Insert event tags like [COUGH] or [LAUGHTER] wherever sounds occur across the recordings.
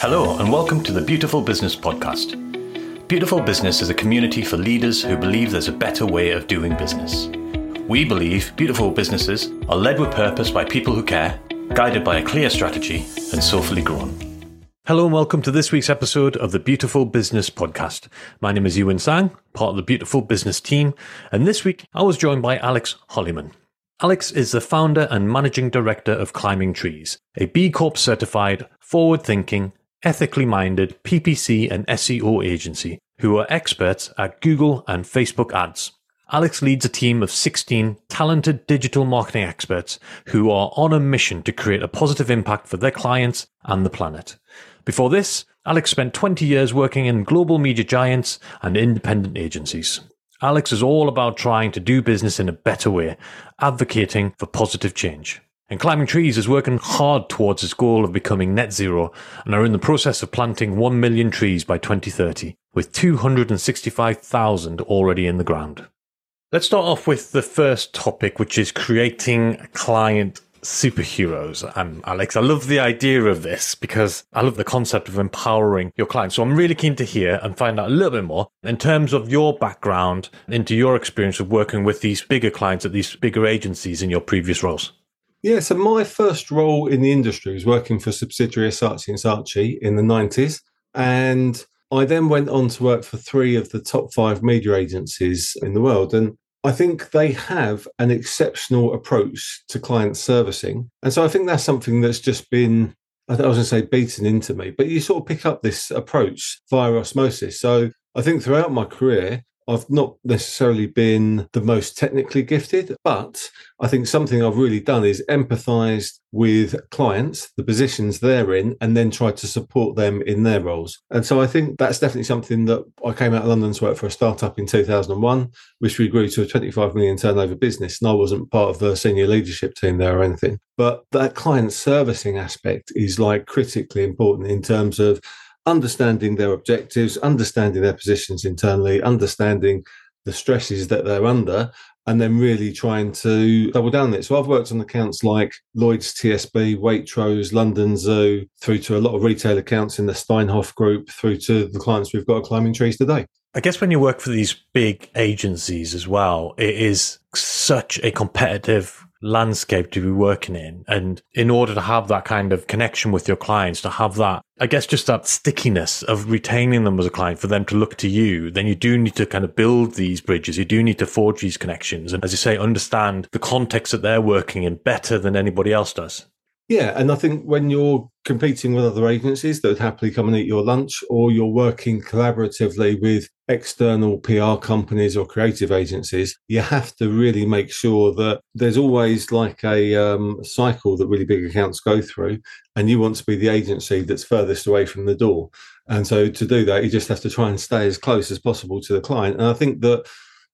Hello, and welcome to the Beautiful Business Podcast. Beautiful Business is a community for leaders who believe there's a better way of doing business. We believe beautiful businesses are led with purpose by people who care, guided by a clear strategy, and soulfully grown. Hello, and welcome to this week's episode of the Beautiful Business Podcast. My name is Yiuwin Tsang, part of the Beautiful Business team, and this week I was joined by Alex Holliman. Alex is the founder and managing director of Climbing Trees, a B Corp certified, forward thinking, ethically minded PPC and SEO agency who are experts at Google and Facebook ads. Alex leads a team of 16 talented digital marketing experts who are on a mission to create a positive impact for their clients and the planet. Before this, Alex spent 20 years working in global media giants and independent agencies. Alex is all about trying to do business in a better way, advocating for positive change. And Climbing Trees is working hard towards its goal of becoming net zero and are in the process of planting 1 million trees by 2030, with 265,000 already in the ground. Let's start off with the first topic, which is creating client superheroes. And Alex, I love the idea of this because I love the concept of empowering your clients. So I'm really keen to hear and find out a little bit more in terms of your background into your experience of working with these bigger clients at these bigger agencies in your previous roles. Yeah, so my first role in the industry was working for subsidiary Saatchi and Saatchi in the 90s. And I then went on to work for three of the top five media agencies in the world. And I think they have an exceptional approach to client servicing. And so I think that's something that's just been, I was going to say, beaten into me, but you sort of pick up this approach via osmosis. So I think throughout my career, I've not necessarily been the most technically gifted, but I think something I've really done is empathized with clients, the positions they're in, and then tried to support them in their roles. And so I think that's definitely something that I came out of London to work for a startup in 2001, which we grew to a 25 million turnover business. And I wasn't part of the senior leadership team there or anything. But that client servicing aspect is like critically important in terms of understanding their objectives, understanding their positions internally, understanding the stresses that they're under, and then really trying to double down on it. So I've worked on accounts like Lloyds TSB, Waitrose, London Zoo, through to a lot of retail accounts in the Steinhoff group, through to the clients we've got Climbing Trees today. I guess when you work for these big agencies as well, it is such a competitive landscape to be working in. And in order to have that kind of connection with your clients, to have that, I guess, just that stickiness of retaining them as a client for them to look to you, then you do need to kind of build these bridges. You do need to forge these connections. And as you say, understand the context that they're working in better than anybody else does. Yeah, and I think when you're competing with other agencies that would happily come and eat your lunch, or you're working collaboratively with external PR companies or creative agencies, you have to really make sure that there's always like a um, cycle that really big accounts go through, and you want to be the agency that's furthest away from the door. And so to do that, you just have to try and stay as close as possible to the client. And I think that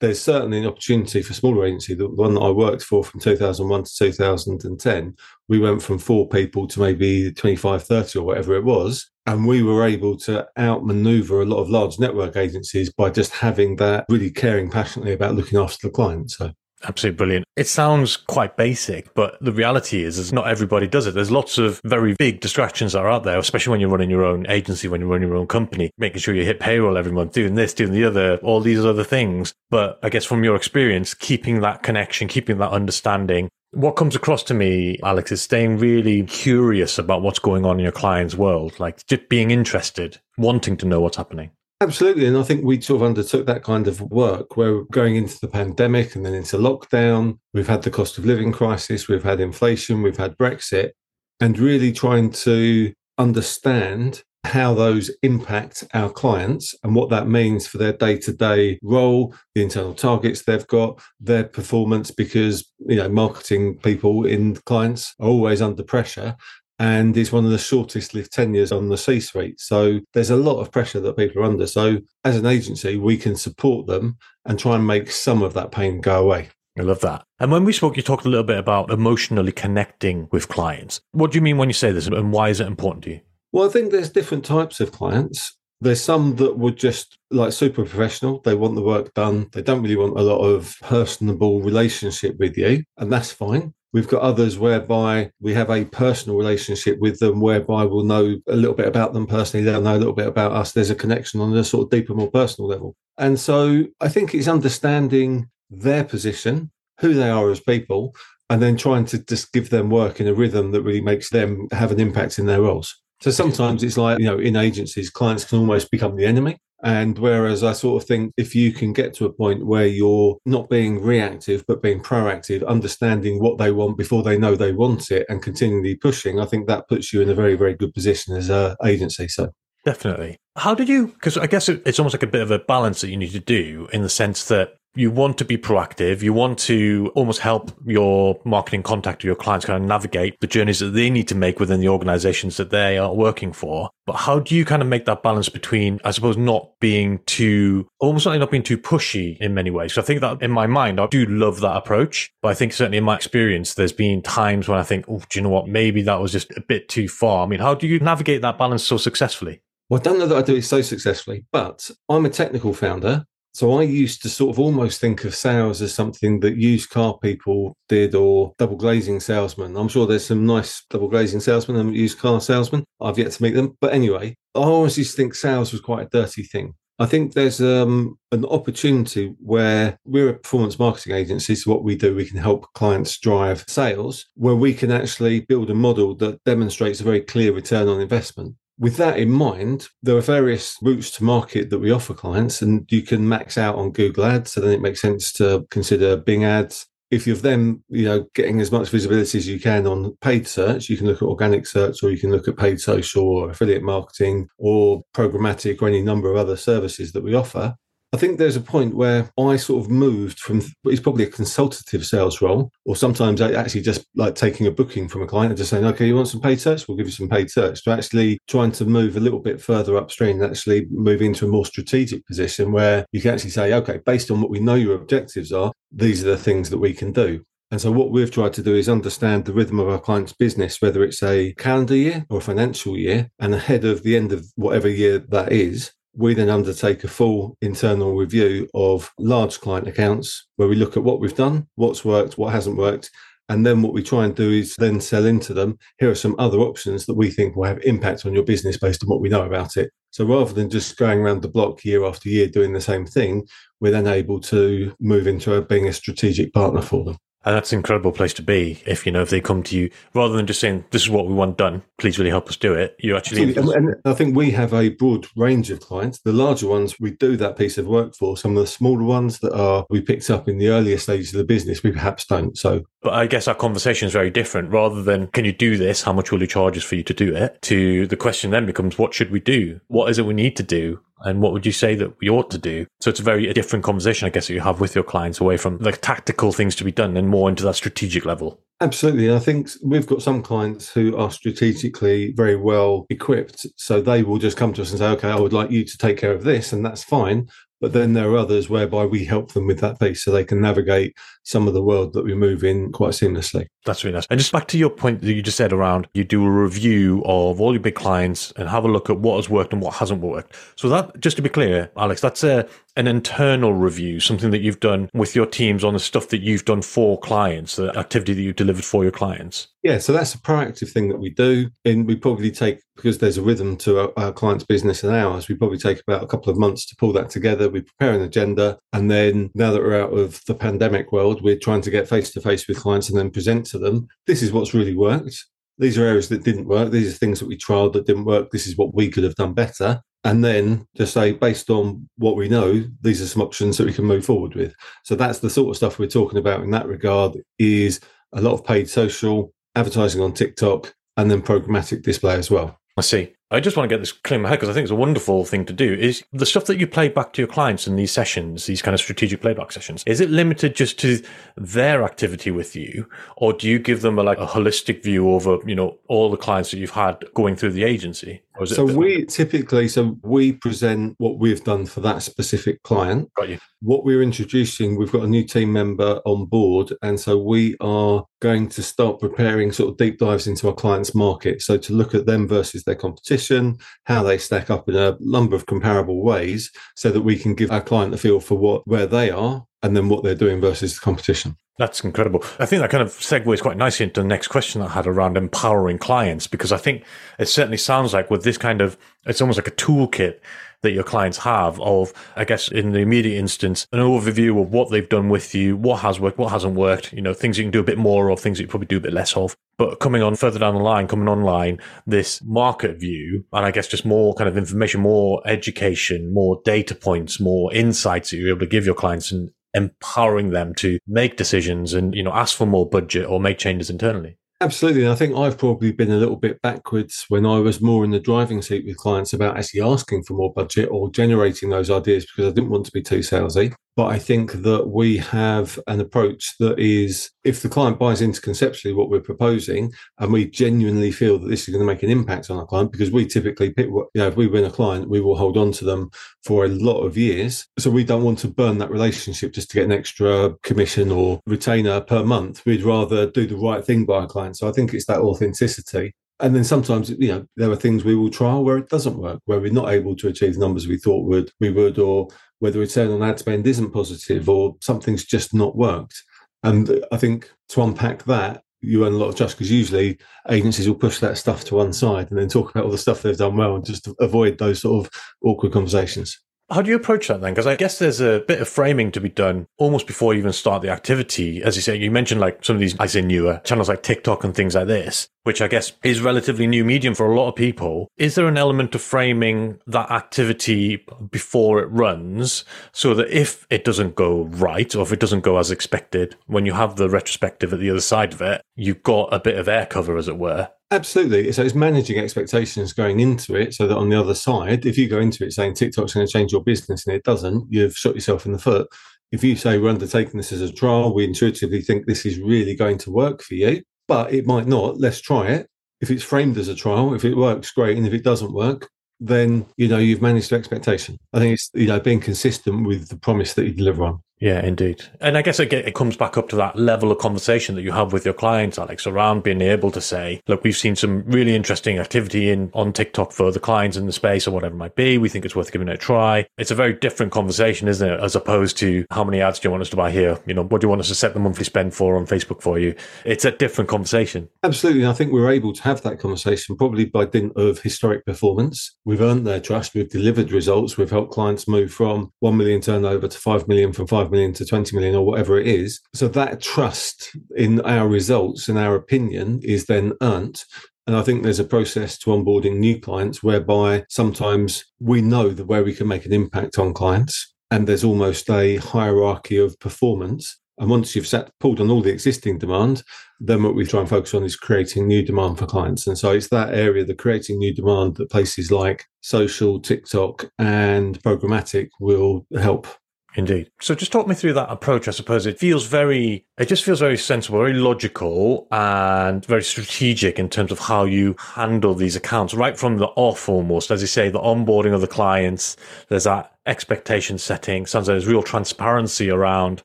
there's certainly an opportunity for smaller agency. The one that I worked for from 2001 to 2010, we went from four people to maybe 25, 30 or whatever it was. And we were able to outmaneuver a lot of large network agencies by just having that really caring passionately about looking after the client. So Absolutely brilliant. It sounds quite basic, but the reality is, is not everybody does it. There's lots of very big distractions that are out there, especially when you're running your own agency, when you're running your own company, making sure you hit payroll every month, doing this, doing the other, all these other things. But I guess from your experience, keeping that connection, keeping that understanding, what comes across to me, Alex, is staying really curious about what's going on in your client's world, like just being interested, wanting to know what's happening. Absolutely. And I think we sort of undertook that kind of work where going into the pandemic and then into lockdown. We've had the cost of living crisis, we've had inflation, we've had Brexit, and really trying to understand how those impact our clients and what that means for their day-to-day role the internal targets they've got their performance because you know marketing people in clients are always under pressure and is one of the shortest lived tenures on the C suite. So there's a lot of pressure that people are under. So as an agency, we can support them and try and make some of that pain go away. I love that. And when we spoke, you talked a little bit about emotionally connecting with clients. What do you mean when you say this and why is it important to you? Well, I think there's different types of clients. There's some that would just like super professional. They want the work done. They don't really want a lot of personable relationship with you, and that's fine. We've got others whereby we have a personal relationship with them, whereby we'll know a little bit about them personally. They'll know a little bit about us. There's a connection on a sort of deeper, more personal level. And so I think it's understanding their position, who they are as people, and then trying to just give them work in a rhythm that really makes them have an impact in their roles. So sometimes it's like, you know, in agencies, clients can almost become the enemy. And whereas I sort of think if you can get to a point where you're not being reactive, but being proactive, understanding what they want before they know they want it and continually pushing, I think that puts you in a very, very good position as a agency. So definitely. How did you, because I guess it's almost like a bit of a balance that you need to do in the sense that you want to be proactive. You want to almost help your marketing contact or your clients kind of navigate the journeys that they need to make within the organizations that they are working for. But how do you kind of make that balance between, I suppose, not being too, almost certainly not being too pushy in many ways? So I think that in my mind, I do love that approach. But I think certainly in my experience, there's been times when I think, oh, do you know what? Maybe that was just a bit too far. I mean, how do you navigate that balance so successfully? Well, I don't know that I do it so successfully, but I'm a technical founder so I used to sort of almost think of sales as something that used car people did or double glazing salesmen. I'm sure there's some nice double glazing salesmen and used car salesmen. I've yet to meet them. But anyway, I always used to think sales was quite a dirty thing. I think there's um, an opportunity where we're a performance marketing agency. So, what we do, we can help clients drive sales, where we can actually build a model that demonstrates a very clear return on investment with that in mind, there are various routes to market that we offer clients, and you can max out on Google Ads. So then it makes sense to consider Bing Ads. If you're then, you know, getting as much visibility as you can on paid search, you can look at organic search, or you can look at paid social, or affiliate marketing, or programmatic, or any number of other services that we offer. I think there's a point where I sort of moved from it's probably a consultative sales role, or sometimes actually just like taking a booking from a client and just saying, okay, you want some paid search? We'll give you some paid search. To actually trying to move a little bit further upstream and actually move into a more strategic position where you can actually say, okay, based on what we know your objectives are, these are the things that we can do. And so, what we've tried to do is understand the rhythm of our client's business, whether it's a calendar year or a financial year, and ahead of the end of whatever year that is, we then undertake a full internal review of large client accounts where we look at what we've done, what's worked, what hasn't worked. And then what we try and do is then sell into them. Here are some other options that we think will have impact on your business based on what we know about it. So rather than just going around the block year after year doing the same thing, we're then able to move into being a strategic partner for them. And that's an incredible place to be if, you know, if they come to you rather than just saying, this is what we want done, please really help us do it. You actually. And, I think we have a broad range of clients. The larger ones, we do that piece of work for. Some of the smaller ones that are we picked up in the earlier stages of the business, we perhaps don't. So. But I guess our conversation is very different. Rather than, can you do this? How much will you charge us for you to do it? To the question then becomes, what should we do? What is it we need to do? And what would you say that we ought to do? So it's a very a different conversation, I guess, that you have with your clients away from the tactical things to be done and more into that strategic level. Absolutely. I think we've got some clients who are strategically very well equipped. So they will just come to us and say, okay, I would like you to take care of this, and that's fine. But then there are others whereby we help them with that piece so they can navigate some of the world that we move in quite seamlessly. That's really nice. And just back to your point that you just said around you do a review of all your big clients and have a look at what has worked and what hasn't worked. So that, just to be clear, Alex, that's a an internal review, something that you've done with your teams on the stuff that you've done for clients, the activity that you've delivered for your clients? Yeah, so that's a proactive thing that we do. And we probably take, because there's a rhythm to our, our client's business and ours, we probably take about a couple of months to pull that together. We prepare an agenda. And then now that we're out of the pandemic world, we're trying to get face to face with clients and then present to them this is what's really worked. These are areas that didn't work. These are things that we tried that didn't work. This is what we could have done better and then just say based on what we know these are some options that we can move forward with. So that's the sort of stuff we're talking about in that regard is a lot of paid social advertising on tiktok and then programmatic display as well. I see I just want to get this clear in my head because I think it's a wonderful thing to do. Is the stuff that you play back to your clients in these sessions, these kind of strategic playback sessions, is it limited just to their activity with you, or do you give them a, like a holistic view over you know all the clients that you've had going through the agency? so we typically so we present what we've done for that specific client. Got you. What we're introducing, we've got a new team member on board, and so we are going to start preparing sort of deep dives into our clients' market. So to look at them versus their competition how they stack up in a number of comparable ways, so that we can give our client a feel for what where they are and then what they're doing versus the competition. That's incredible. I think that kind of segues quite nicely into the next question I had around empowering clients, because I think it certainly sounds like with this kind of, it's almost like a toolkit that your clients have of, I guess, in the immediate instance, an overview of what they've done with you, what has worked, what hasn't worked, you know, things you can do a bit more of, things you probably do a bit less of. But coming on further down the line, coming online, this market view, and I guess just more kind of information, more education, more data points, more insights that you're able to give your clients and empowering them to make decisions and, you know, ask for more budget or make changes internally. Absolutely. I think I've probably been a little bit backwards when I was more in the driving seat with clients about actually asking for more budget or generating those ideas because I didn't want to be too salesy. But I think that we have an approach that is, if the client buys into conceptually what we're proposing, and we genuinely feel that this is going to make an impact on our client, because we typically pick, you know, if we win a client, we will hold on to them for a lot of years. So we don't want to burn that relationship just to get an extra commission or retainer per month. We'd rather do the right thing by our client. So I think it's that authenticity and then sometimes you know there are things we will trial where it doesn't work where we're not able to achieve the numbers we thought would we would or whether return on ad spend isn't positive or something's just not worked. And I think to unpack that, you earn a lot of trust because usually agencies will push that stuff to one side and then talk about all the stuff they've done well and just avoid those sort of awkward conversations. How do you approach that then? Because I guess there's a bit of framing to be done almost before you even start the activity. As you say, you mentioned like some of these, I say newer channels like TikTok and things like this, which I guess is relatively new medium for a lot of people. Is there an element of framing that activity before it runs so that if it doesn't go right or if it doesn't go as expected, when you have the retrospective at the other side of it, you've got a bit of air cover, as it were? Absolutely. So it's managing expectations going into it so that on the other side, if you go into it saying TikTok's going to change your business and it doesn't, you've shot yourself in the foot. If you say we're undertaking this as a trial, we intuitively think this is really going to work for you, but it might not. Let's try it. If it's framed as a trial, if it works, great. And if it doesn't work, then you know you've managed your expectation. I think it's you know being consistent with the promise that you deliver on. Yeah, indeed. And I guess again, it comes back up to that level of conversation that you have with your clients, Alex, around being able to say, look, we've seen some really interesting activity in on TikTok for the clients in the space or whatever it might be. We think it's worth giving it a try. It's a very different conversation, isn't it? As opposed to how many ads do you want us to buy here? You know, what do you want us to set the monthly spend for on Facebook for you? It's a different conversation. Absolutely. I think we're able to have that conversation probably by dint of historic performance. We've earned their trust. We've delivered results. We've helped clients move from 1 million turnover to 5 million, from 5 million to 20 million or whatever it is. So that trust in our results and our opinion is then earned. And I think there's a process to onboarding new clients whereby sometimes we know that where we can make an impact on clients. And there's almost a hierarchy of performance. And once you've pulled on all the existing demand, then what we try and focus on is creating new demand for clients. And so it's that area, the creating new demand that places like social, TikTok, and programmatic will help Indeed. So just talk me through that approach. I suppose it feels very, it just feels very sensible, very logical and very strategic in terms of how you handle these accounts right from the off almost. As you say, the onboarding of the clients, there's that expectation setting. Sounds like there's real transparency around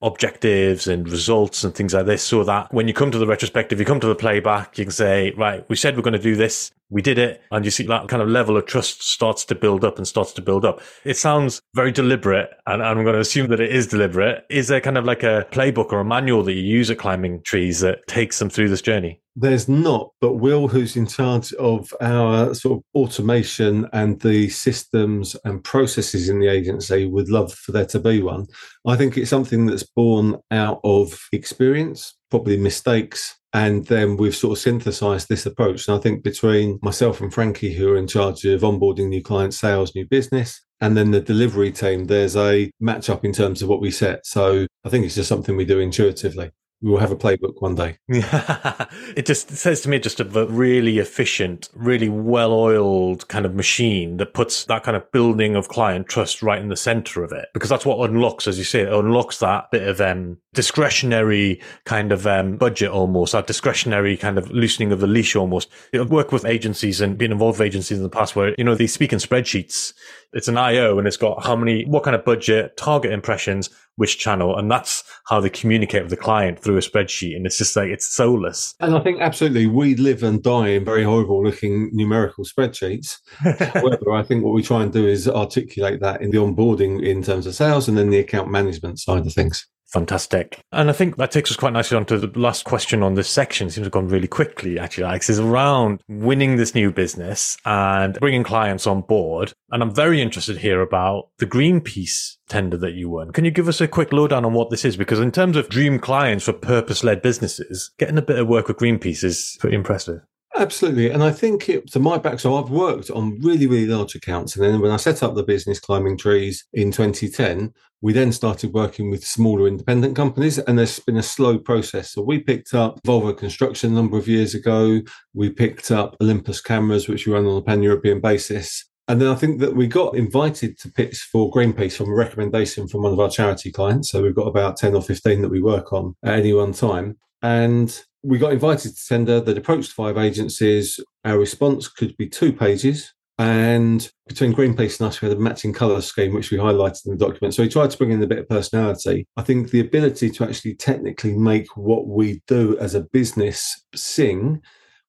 objectives and results and things like this. So that when you come to the retrospective, you come to the playback, you can say, right, we said we're going to do this. We did it. And you see that kind of level of trust starts to build up and starts to build up. It sounds very deliberate. And I'm going to assume that it is deliberate. Is there kind of like a playbook or a manual that you use at climbing trees that takes them through this journey? There's not, but Will, who's in charge of our sort of automation and the systems and processes in the agency, would love for there to be one. I think it's something that's born out of experience, probably mistakes, and then we've sort of synthesized this approach. And I think between myself and Frankie, who are in charge of onboarding new client sales, new business, and then the delivery team, there's a match up in terms of what we set. So I think it's just something we do intuitively we will have a playbook one day. [LAUGHS] it just says to me just a really efficient, really well oiled kind of machine that puts that kind of building of client trust right in the center of it. Because that's what unlocks, as you say, it unlocks that bit of um, discretionary kind of um, budget almost, that discretionary kind of loosening of the leash almost. I've worked with agencies and been involved with agencies in the past where, you know, they speak in spreadsheets. It's an IO and it's got how many, what kind of budget, target impressions, which channel. And that's how they communicate with the client through a spreadsheet. And it's just like, it's soulless. And I think absolutely we live and die in very horrible looking numerical spreadsheets. [LAUGHS] However, I think what we try and do is articulate that in the onboarding in terms of sales and then the account management side of things. Fantastic. And I think that takes us quite nicely on to the last question on this section. It seems to have gone really quickly, actually, Alex, is around winning this new business and bringing clients on board. And I'm very interested here about the Greenpeace tender that you won. Can you give us a quick lowdown on what this is? Because in terms of dream clients for purpose led businesses, getting a bit of work with Greenpeace is pretty impressive. Absolutely. And I think it, to my back, so I've worked on really, really large accounts. And then when I set up the business Climbing Trees in 2010, we then started working with smaller independent companies, and there's been a slow process. So we picked up Volvo Construction a number of years ago. We picked up Olympus Cameras, which we run on a pan European basis. And then I think that we got invited to pitch for Greenpeace from a recommendation from one of our charity clients. So we've got about 10 or 15 that we work on at any one time. And we got invited to tender. They'd approached five agencies. Our response could be two pages. And between Greenpeace and us, we had a matching colour scheme, which we highlighted in the document. So we tried to bring in a bit of personality. I think the ability to actually technically make what we do as a business sing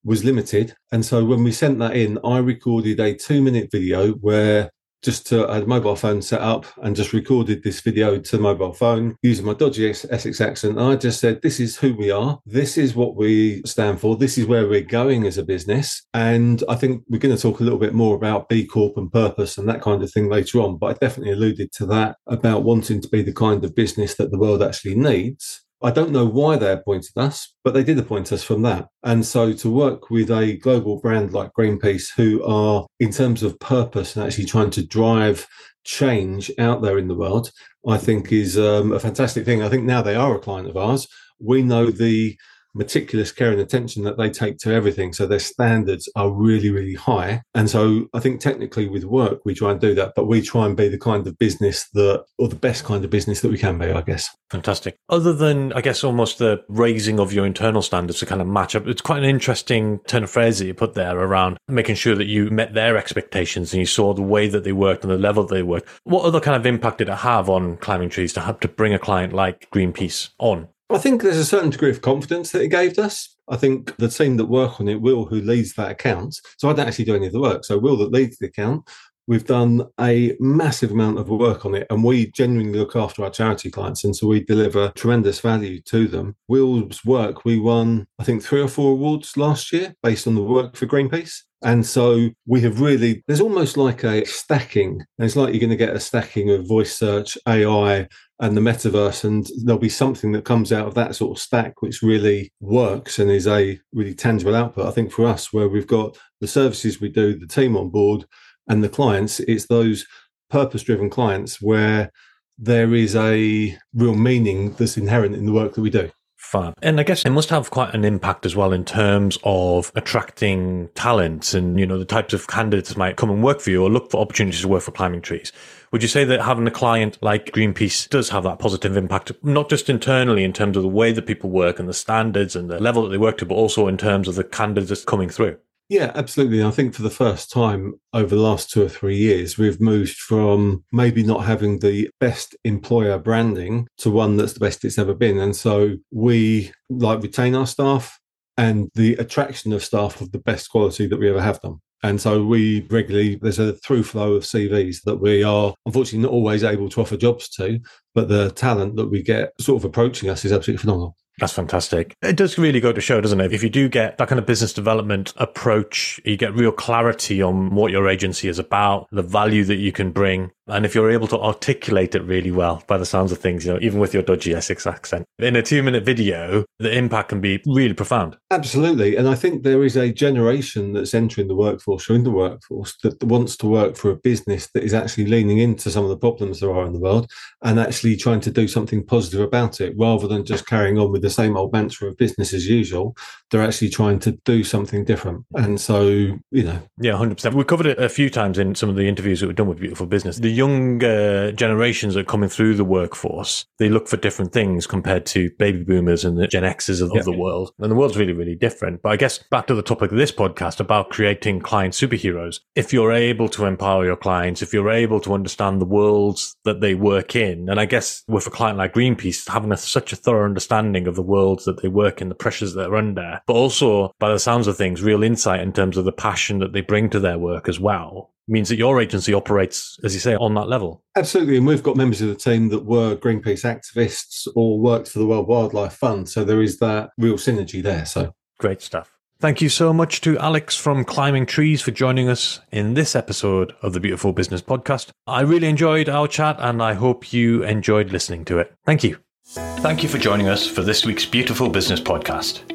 was limited. And so when we sent that in, I recorded a two minute video where just to, I had a mobile phone set up and just recorded this video to mobile phone using my dodgy Essex accent. And I just said, This is who we are. This is what we stand for. This is where we're going as a business. And I think we're going to talk a little bit more about B Corp and purpose and that kind of thing later on. But I definitely alluded to that about wanting to be the kind of business that the world actually needs. I don't know why they appointed us, but they did appoint us from that. And so to work with a global brand like Greenpeace, who are, in terms of purpose and actually trying to drive change out there in the world, I think is um, a fantastic thing. I think now they are a client of ours. We know the meticulous care and attention that they take to everything. So their standards are really, really high. And so I think technically with work, we try and do that, but we try and be the kind of business that, or the best kind of business that we can be, I guess. Fantastic. Other than, I guess, almost the raising of your internal standards to kind of match up, it's quite an interesting turn of phrase that you put there around making sure that you met their expectations and you saw the way that they worked and the level they worked. What other kind of impact did it have on climbing trees to have to bring a client like Greenpeace on? I think there's a certain degree of confidence that it gave us. I think the team that work on it, Will, who leads that account, so I don't actually do any of the work. So Will that leads the account, we've done a massive amount of work on it and we genuinely look after our charity clients and so we deliver tremendous value to them will's work we won i think three or four awards last year based on the work for greenpeace and so we have really, there's almost like a stacking. it's like you're going to get a stacking of voice search, AI, and the metaverse. And there'll be something that comes out of that sort of stack which really works and is a really tangible output. I think for us, where we've got the services we do, the team on board, and the clients, it's those purpose driven clients where there is a real meaning that's inherent in the work that we do. Fab. And I guess it must have quite an impact as well in terms of attracting talent and, you know, the types of candidates might come and work for you or look for opportunities to work for climbing trees. Would you say that having a client like Greenpeace does have that positive impact, not just internally in terms of the way that people work and the standards and the level that they work to, but also in terms of the candidates coming through? Yeah, absolutely. I think for the first time over the last two or three years, we've moved from maybe not having the best employer branding to one that's the best it's ever been. And so we like retain our staff and the attraction of staff of the best quality that we ever have done. And so we regularly, there's a through flow of CVs that we are unfortunately not always able to offer jobs to, but the talent that we get sort of approaching us is absolutely phenomenal. That's fantastic. It does really go to show, doesn't it? If you do get that kind of business development approach, you get real clarity on what your agency is about, the value that you can bring, and if you're able to articulate it really well, by the sounds of things, you know, even with your dodgy Essex accent, in a two minute video, the impact can be really profound. Absolutely. And I think there is a generation that's entering the workforce or in the workforce that wants to work for a business that is actually leaning into some of the problems there are in the world and actually trying to do something positive about it rather than just carrying on with the same old mantra of business as usual. They're actually trying to do something different. And so, you know. Yeah, 100%. We covered it a few times in some of the interviews that we've done with Beautiful Business. The younger generations that are coming through the workforce, they look for different things compared to baby boomers and the Gen Xers of, yeah. the world. And the world's really, really different. But I guess back to the topic of this podcast about creating client superheroes. If you're able to empower your clients, if you're able to understand the worlds that they work in, and I guess with a client like Greenpeace, having a, such a thorough understanding of the worlds that they work in, the pressures that they're under, but also by the sounds of things, real insight in terms of the passion that they bring to their work as well means that your agency operates, as you say, on that level. Absolutely. And we've got members of the team that were Greenpeace activists or worked for the World Wildlife Fund. So there is that real synergy there. So great stuff. Thank you so much to Alex from Climbing Trees for joining us in this episode of the Beautiful Business Podcast. I really enjoyed our chat and I hope you enjoyed listening to it. Thank you. Thank you for joining us for this week's Beautiful Business Podcast.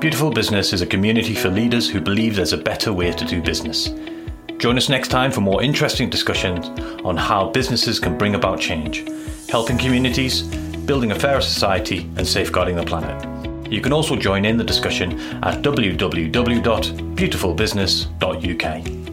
Beautiful Business is a community for leaders who believe there's a better way to do business. Join us next time for more interesting discussions on how businesses can bring about change, helping communities, building a fairer society, and safeguarding the planet. You can also join in the discussion at www.beautifulbusiness.uk.